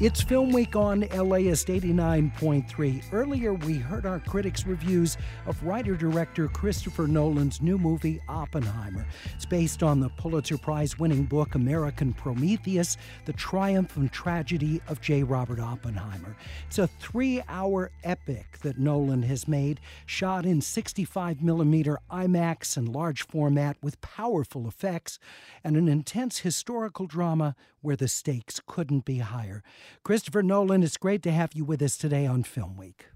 It's Film Week on LAist 89.3. Earlier, we heard our critics' reviews of writer director Christopher Nolan's new movie, Oppenheimer. It's based on the Pulitzer Prize winning book American Prometheus The Triumph and Tragedy of J. Robert Oppenheimer. It's a three hour epic that Nolan has made, shot in 65 millimeter IMAX and large format with powerful effects, and an intense historical drama where the stakes couldn't be higher. Christopher Nolan, it's great to have you with us today on Film Week.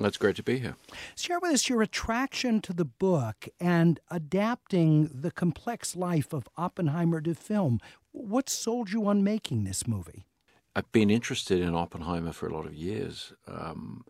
That's great to be here. Share with us your attraction to the book and adapting the complex life of Oppenheimer to film. What sold you on making this movie? I've been interested in Oppenheimer for a lot of years. Um,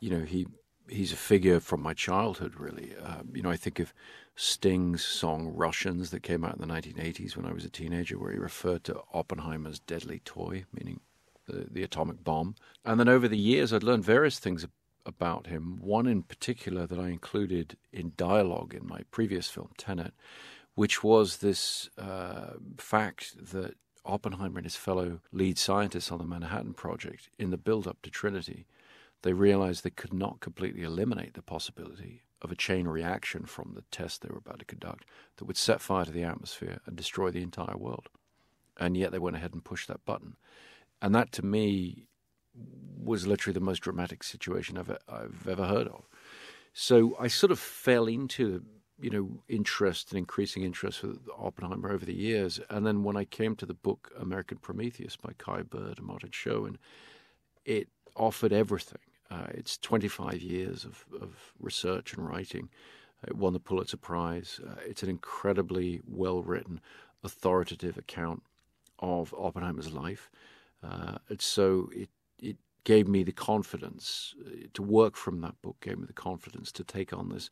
you know, he he's a figure from my childhood, really. Uh, you know, I think of Sting's song Russians that came out in the 1980s when I was a teenager, where he referred to Oppenheimer's deadly toy, meaning the, atomic bomb. And then over the years, I'd learned various things about him. One in particular that I included in dialogue in my previous film, Tenet, which was this uh, fact that Oppenheimer and his fellow lead scientists on the Manhattan Project, in the build up to Trinity, they realized they could not completely eliminate the possibility of a chain reaction from the test they were about to conduct that would set fire to the atmosphere and destroy the entire world. And yet they went ahead and pushed that button. And that to me was literally the most dramatic situation I've, I've ever heard of. So I sort of fell into you know interest and increasing interest with Oppenheimer over the years, and then when I came to the book American Prometheus by Kai Bird and Martin Sherwin, it offered everything. Uh, it's 25 years of, of research and writing. It won the Pulitzer Prize. Uh, it's an incredibly well written, authoritative account of Oppenheimer's life. Uh, so it, it gave me the confidence uh, to work from that book, gave me the confidence to take on this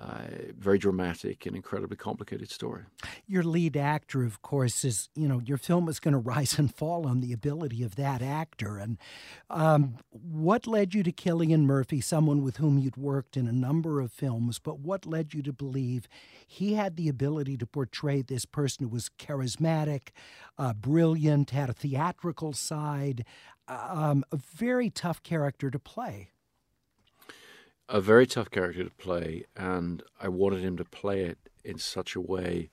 uh, very dramatic and incredibly complicated story. Your lead actor, of course, is you know your film is going to rise and fall on the ability of that actor. And um, what led you to Cillian Murphy, someone with whom you'd worked in a number of films, but what led you to believe he had the ability to portray this person who was charismatic, uh, brilliant, had a theatrical side, uh, um, a very tough character to play? A very tough character to play, and I wanted him to play it in such a way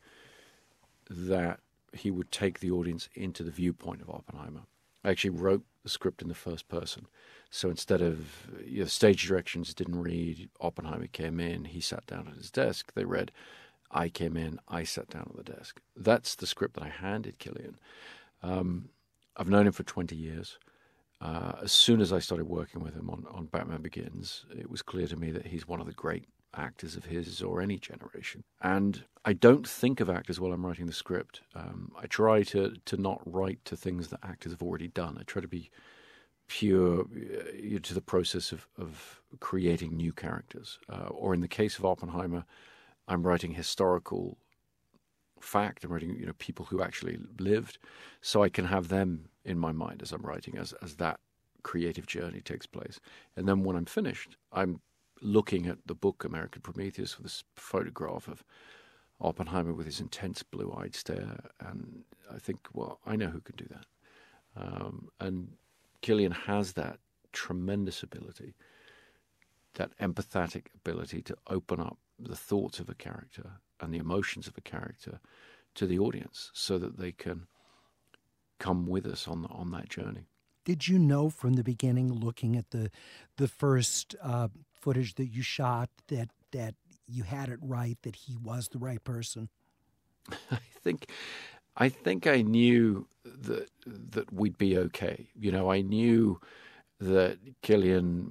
that he would take the audience into the viewpoint of Oppenheimer. I actually wrote the script in the first person. So instead of you know, stage directions didn't read, Oppenheimer came in, he sat down at his desk, they read, I came in, I sat down at the desk. That's the script that I handed Cillian. Um, I've known him for 20 years. Uh, as soon as I started working with him on, on Batman Begins, it was clear to me that he's one of the great actors of his or any generation. And I don't think of actors while I'm writing the script. Um, I try to, to not write to things that actors have already done. I try to be pure uh, to the process of, of creating new characters. Uh, or in the case of Oppenheimer, I'm writing historical fact. I'm writing you know people who actually lived, so I can have them in my mind as I'm writing, as as that creative journey takes place. And then when I'm finished, I'm looking at the book American Prometheus with this photograph of Oppenheimer with his intense blue-eyed stare, and I think, well, I know who can do that. Um, and Cillian has that tremendous ability, that empathetic ability to open up the thoughts of a character and the emotions of a character to the audience, so that they can come with us on on that journey. Did you know from the beginning, looking at the the first uh, footage that you shot, that that you had it right, that he was the right person? I think, I think I knew that that we'd be okay. You know, I knew that Cillian,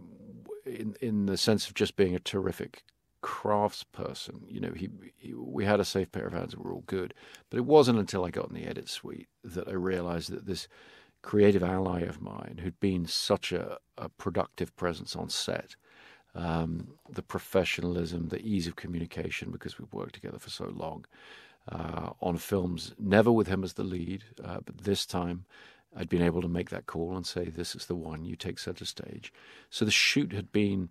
in in the sense of just being a terrific craftsperson. You know, he, he, we had a safe pair of hands and we were all good. But it wasn't until I got in the edit suite that I realized that this creative ally of mine, who'd been such a, a productive presence on set, um, the professionalism, the ease of communication, because we've worked together for so long uh, on films, never with him as the lead, uh, but this time I'd been able to make that call and say, "This is the one. You take center stage." So the shoot had been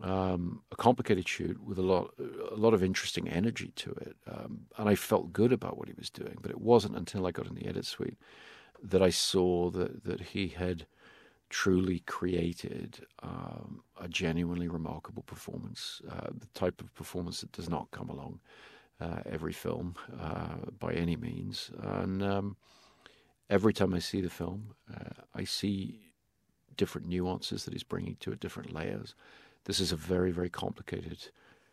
um, a complicated shoot with a lot, a lot of interesting energy to it, um, and I felt good about what he was doing. But it wasn't until I got in the edit suite that I saw that that he had truly created um, a genuinely remarkable performance, uh, the type of performance that does not come along uh, every film uh, by any means. And um, every time I see the film, uh, I see different nuances that he's bringing to it, different layers. This is a very, very complicated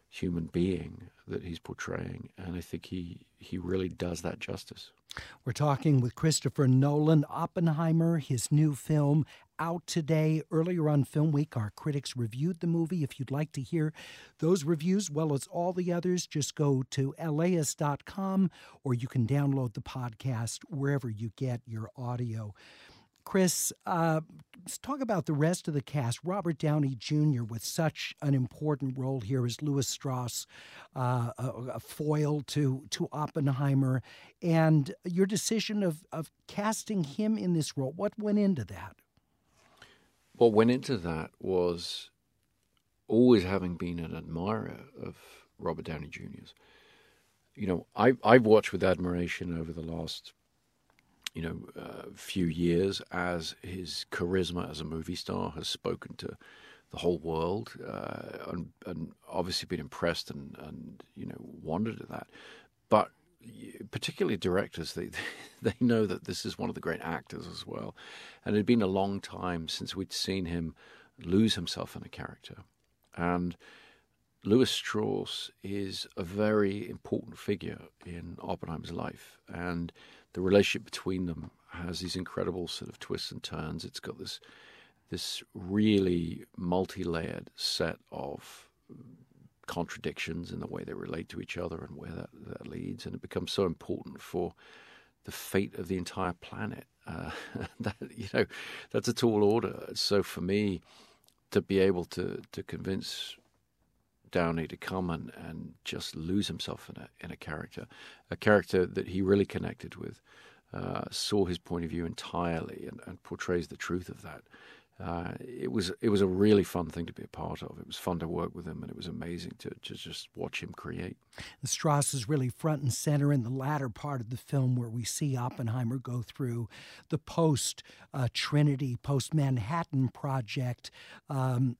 human being that he's portraying, and I think he he really does that justice. We're talking with Christopher Nolan, Oppenheimer, his new film out today. Earlier on Film Week, our critics reviewed the movie. If you'd like to hear those reviews, well as all the others, just go to laist.com or you can download the podcast wherever you get your audio. Chris, uh, let's talk about the rest of the cast. Robert Downey Jr. with such an important role here as Lewis Strauss, uh, a, a, foil to to Oppenheimer, and your decision of of casting him in this role. What went into that? What went into that was always having been an admirer of Robert Downey Jr.'s. You know, I, I've watched with admiration over the last you know, uh, few years as his charisma as a movie star has spoken to the whole world, uh, and, and, obviously been impressed and, and you know wondered at that. But particularly directors, they they know that this is one of the great actors as well, and it had been a long time since we'd seen him lose himself in a character, and. Lewis Strauss is a very important figure in Oppenheimer's life, and the relationship between them has these incredible sort of twists and turns. It's got this this really multi-layered set of contradictions in the way they relate to each other and where that, that leads, and it becomes so important for the fate of the entire planet. Uh, that you know, that's a tall order. So for me, to be able to to convince Downey to come and, and just lose himself in a in a character, a character that he really connected with, uh, saw his point of view entirely, and, and portrays the truth of that. Uh, it was it was a really fun thing to be a part of. It was fun to work with him, and it was amazing to, to just watch him create. The Strauss is really front and center in the latter part of the film, where we see Oppenheimer go through the post uh, Trinity, post Manhattan project. Um,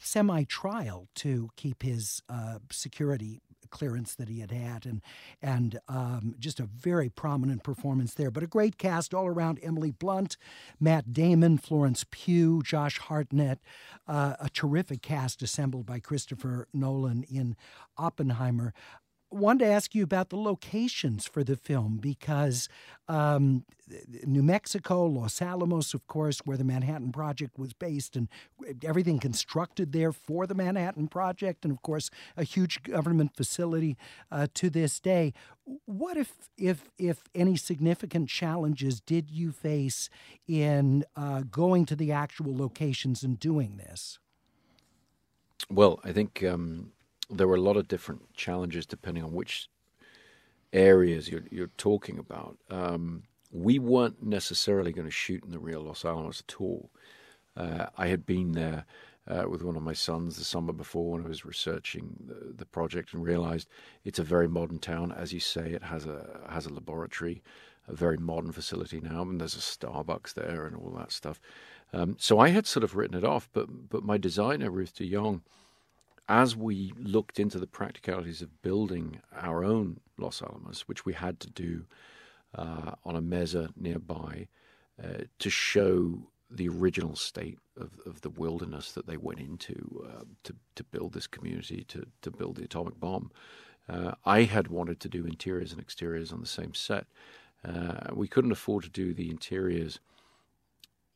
semi trial to keep his uh, security clearance that he had had, and and um, just a very prominent performance there. But a great cast all around: Emily Blunt, Matt Damon, Florence Pugh, Josh Hartnett. Uh, a terrific cast assembled by Christopher Nolan in Oppenheimer wanted to ask you about the locations for the film because um, New Mexico, Los Alamos, of course, where the Manhattan Project was based, and everything constructed there for the Manhattan Project, and of course, a huge government facility uh, to this day. What if, if, if any significant challenges did you face in uh, going to the actual locations and doing this? Well, I think um, there were a lot of different challenges depending on which areas you're, you're talking about. Um, we weren't necessarily going to shoot in the real Los Alamos at all. Uh, I had been there uh, with one of my sons the summer before when I was researching the, the, project and realized it's a very modern town. As you say, it has a has a laboratory, a very modern facility now, and there's a Starbucks there and all that stuff. Um, so I had sort of written it off, but but my designer Ruth De Jong as we looked into the practicalities of building our own Los Alamos, which we had to do uh, on a mesa nearby uh, to show the original state of, of the wilderness that they went into uh, to, to build this community, to, to build the atomic bomb. Uh, I had wanted to do interiors and exteriors on the same set. Uh, we couldn't afford to do the interiors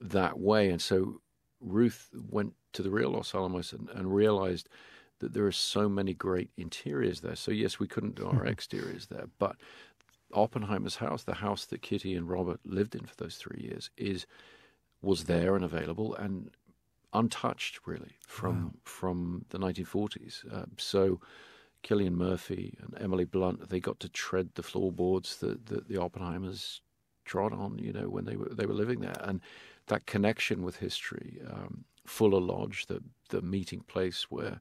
that way, and so Ruth went to the real Los Alamos and, and realized that there are so many great interiors there. So yes, we couldn't do our exteriors there, but Oppenheimer's house, the house that Kitty and Robert lived in for those three years, is was there and available and untouched really from wow. from the 1940s. Uh, so Cillian Murphy and Emily Blunt, they got to tread the floorboards that, that the Oppenheimers trod on, you know, when they were they were living there, and that connection with history. Um, Fuller Lodge, the the meeting place where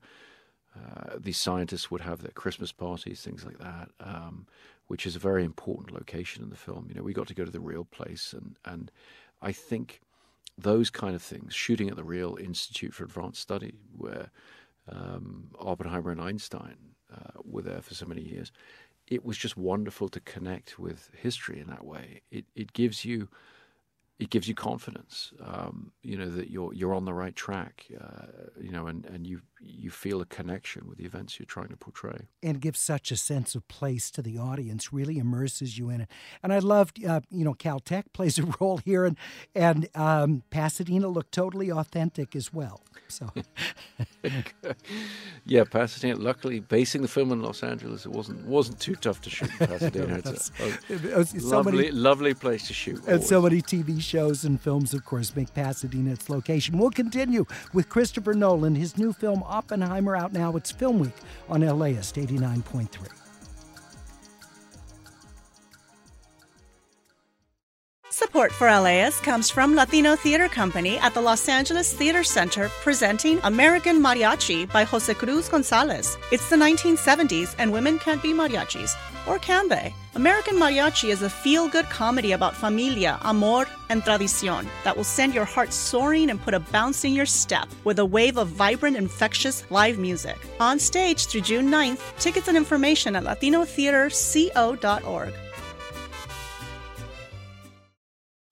uh, these scientists would have their Christmas parties, things like that, um, which is a very important location in the film. You know, we got to go to the real place, and and I think those kind of things, shooting at the real Institute for Advanced Study, where um, Oppenheimer and Einstein uh, were there for so many years, it was just wonderful to connect with history in that way. It it gives you it gives you confidence, um, you know, that you're you're on the right track, uh, you know, and, and you you feel a connection with the events you're trying to portray. And gives such a sense of place to the audience, really immerses you in it. And I loved, uh, you know, Caltech plays a role here, and and um, Pasadena looked totally authentic as well. So, yeah, Pasadena. Luckily, basing the film in Los Angeles, it wasn't wasn't too tough to shoot in Pasadena. it's a, a lovely, many, lovely place to shoot. And always. so many TV shows and films, of course, make Pasadena its location. We'll continue with Christopher Nolan, his new film Oppenheimer, out now. It's Film Week on LAist 89.3. Support for LAist comes from Latino Theater Company at the Los Angeles Theater Center presenting American Mariachi by Jose Cruz Gonzalez. It's the 1970s and women can't be mariachis. Or can they? American Mariachi is a feel good comedy about familia, amor, and tradicion that will send your heart soaring and put a bounce in your step with a wave of vibrant, infectious live music. On stage through June 9th, tickets and information at latinotheaterco.org.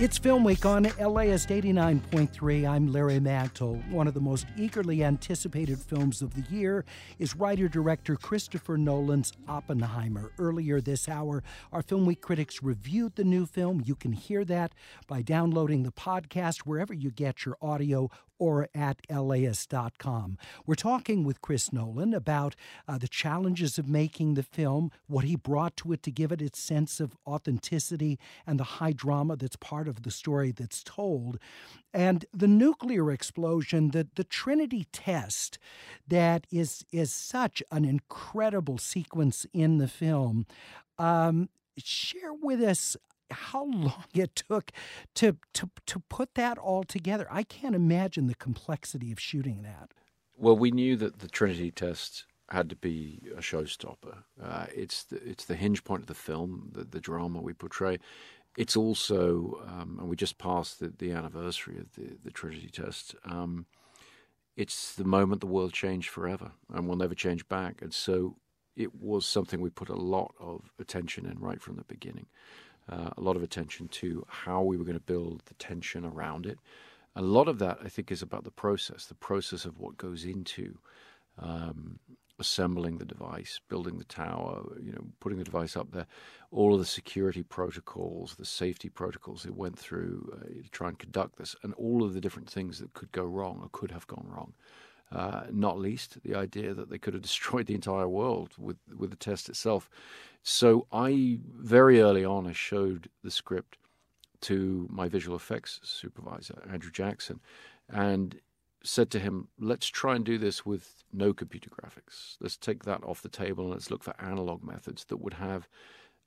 It's Film Week on LAist 89.3. I'm Larry Mantle. One of the most eagerly anticipated films of the year is writer director Christopher Nolan's Oppenheimer. Earlier this hour, our Film Week critics reviewed the new film. You can hear that by downloading the podcast wherever you get your audio or at laist.com. We're talking with Chris Nolan about uh, the challenges of making the film, what he brought to it to give it its sense of authenticity and the high drama that's part of the story that's told, and the nuclear explosion, the, the Trinity test that is, is such an incredible sequence in the film. Um, share with us how long it took to to to put that all together. I can't imagine the complexity of shooting that. Well, we knew that the Trinity test had to be a showstopper. Uh, it's the, it's the hinge point of the film, the, the drama we portray. It's also, um, and we just passed the, the anniversary of the, the Trinity test. Um, it's the moment the world changed forever and will never change back. And so it was something we put a lot of attention in right from the beginning uh, a lot of attention to how we were going to build the tension around it. A lot of that, I think, is about the process, the process of what goes into um, assembling the device, building the tower, you know, putting the device up there, all of the security protocols, the safety protocols it went through uh, to try and conduct this, and all of the different things that could go wrong or could have gone wrong. Uh, not least the idea that they could have destroyed the entire world with with the test itself. So I very early on I showed the script to my visual effects supervisor Andrew Jackson, and said to him, "Let's try and do this with no computer graphics. Let's take that off the table and let's look for analog methods that would have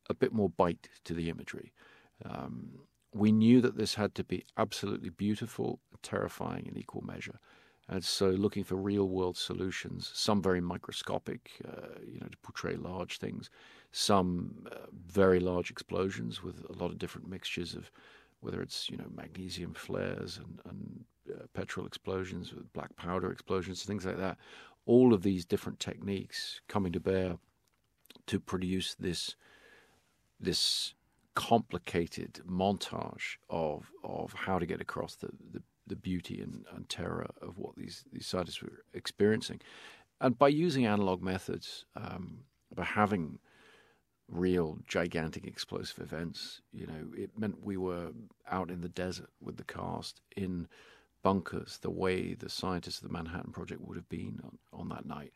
a bit more bite to the imagery." Um, we knew that this had to be absolutely beautiful, terrifying in equal measure. And so, looking for real world solutions, some very microscopic, uh, you know, to portray large things, some uh, very large explosions with a lot of different mixtures of whether it's you know magnesium flares and, and uh, petrol explosions, with black powder explosions, things like that. All of these different techniques coming to bear to produce this this complicated montage of of how to get across the, the, the beauty and, and, terror of what these, these scientists were experiencing. And by using analog methods, um, by having real gigantic explosive events, you know, it meant we were out in the desert with the cast in bunkers, the way the scientists of the Manhattan Project would have been on, on that night.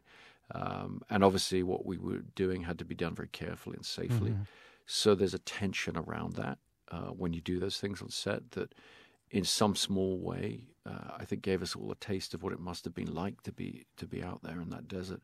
Um, and obviously, what we were doing had to be done very carefully and safely. Mm-hmm. So there's a tension around that uh, when you do those things on set that, in some small way, uh, I think gave us all a taste of what it must have been like to be to be out there in that desert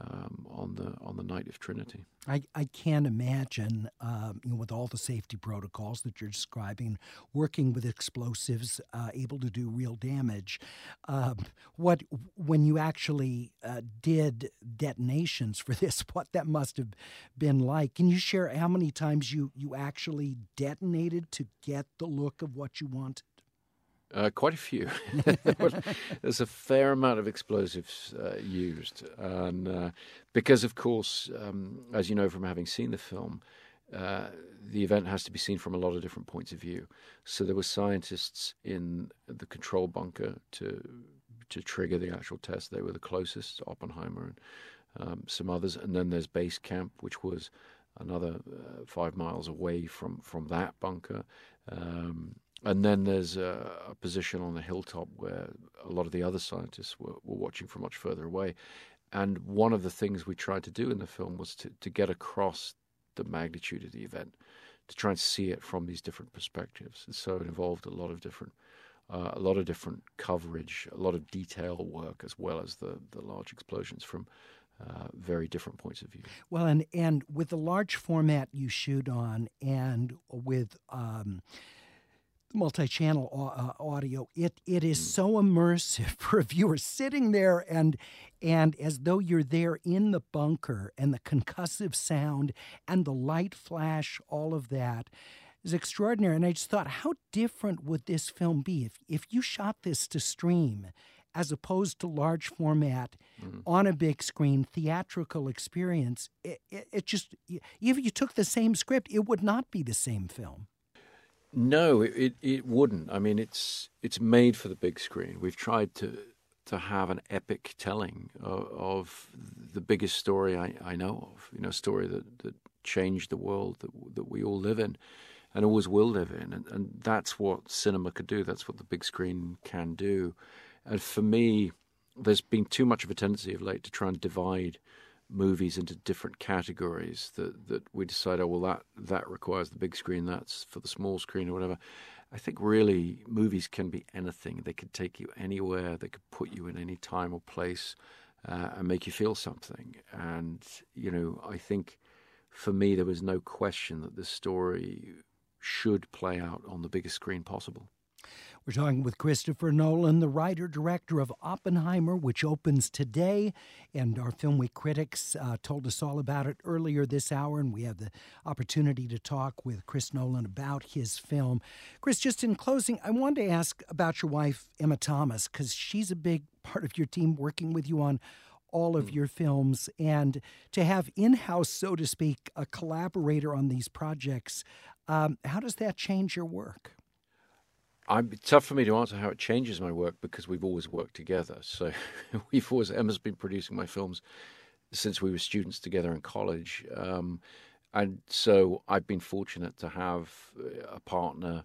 um, on the on the night of Trinity. I, I can't imagine, um, you know, with all the safety protocols that you're describing, working with explosives, uh, able to do real damage. Um, what when you actually uh, did detonations for this, what that must have been like? Can you share how many times you you actually detonated to get the look of what you wanted? Uh, quite a few. There's a fair amount of explosives uh, used, and uh, because, of course, um, as you know from having seen the film, uh, the event has to be seen from a lot of different points of view. So there were scientists in the control bunker to to trigger the actual test. They were the closest, Oppenheimer and um, some others, and then there's base camp, which was another uh, five miles away from from that bunker. Um, and then there's a, a, position on the hilltop where a lot of the other scientists were, were watching from much further away. And one of the things we tried to do in the film was to, to get across the magnitude of the event, to try and see it from these different perspectives. And so it involved a lot of different, uh, a lot of different coverage, a lot of detail work, as well as the the large explosions from uh, very different points of view. Well, and and with the large format you shoot on, and with um, multi-channel uh, audio it it is mm. so immersive for a viewer sitting there and and as though you're there in the bunker and the concussive sound and the light flash all of that is extraordinary and i just thought how different would this film be if if you shot this to stream as opposed to large format mm. on a big screen theatrical experience it, it, it just if you took the same script it would not be the same film no, it it wouldn't. I mean, it's it's made for the big screen. We've tried to to have an epic telling of, of the biggest story I, I know of. You know, a story that, that changed the world that that we all live in, and always will live in. And, and that's what cinema could do. That's what the big screen can do. And for me, there's been too much of a tendency of late to try and divide movies into different categories that that we decide oh well that that requires the big screen that's for the small screen or whatever. I think really movies can be anything. They could take you anywhere. They could put you in any time or place uh, and make you feel something. And you know i think for me there was no question that this story should play out on the biggest screen possible we're talking with Christopher Nolan, the writer director of Oppenheimer, which opens today. And our Film Week critics uh, told us all about it earlier this hour, and we have the opportunity to talk with Chris Nolan about his film. Chris, just in closing, I wanted to ask about your wife, Emma Thomas, because she's a big part of your team working with you on all of hmm. your films and to have in house, so to speak, a collaborator on these projects. Um, how does that change your work? I'm, it's tough for me to answer how it changes my work because we've always worked together. So we've always Emma's been producing my films since we were students together in college, um, and so I've been fortunate to have a partner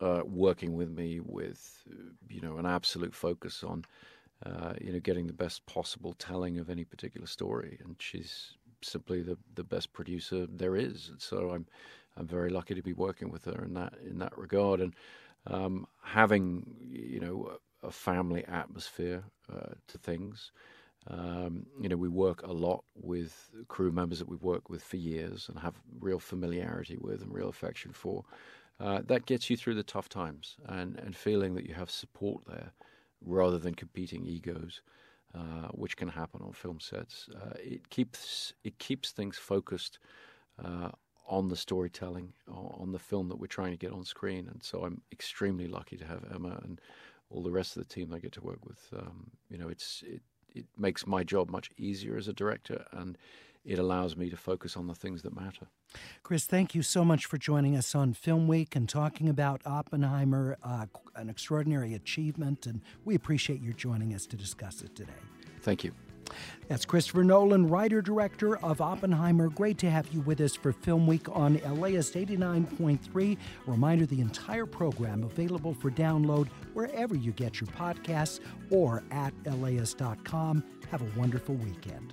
uh, working with me with you know an absolute focus on uh, you know getting the best possible telling of any particular story, and she's simply the the best producer there is. So I'm I'm very lucky to be working with her in that in that regard, and um, having you know a, family atmosphere uh, to things. Um, you know, we work a lot with crew members that we've worked with for years and have real familiarity with and real affection for. Uh, that gets you through the tough times and, and feeling that you have support there rather than competing egos, uh, which can happen on film sets. Uh, it keeps it keeps things focused uh, on the storytelling, on the film that we're trying to get on screen. And so I'm extremely lucky to have Emma, and all the rest of the team I get to work with. Um, you know, it's it, it makes my job much easier as a director, and it allows me to focus on the things that matter. Chris, thank you so much for joining us on Film Week and talking about Oppenheimer, uh, an extraordinary achievement, and we appreciate you joining us to discuss it today. Thank you. That's Christopher Nolan, writer director of Oppenheimer. Great to have you with us for Film Week on LAist 89.3. Reminder the entire program available for download wherever you get your podcasts or at laist.com. Have a wonderful weekend.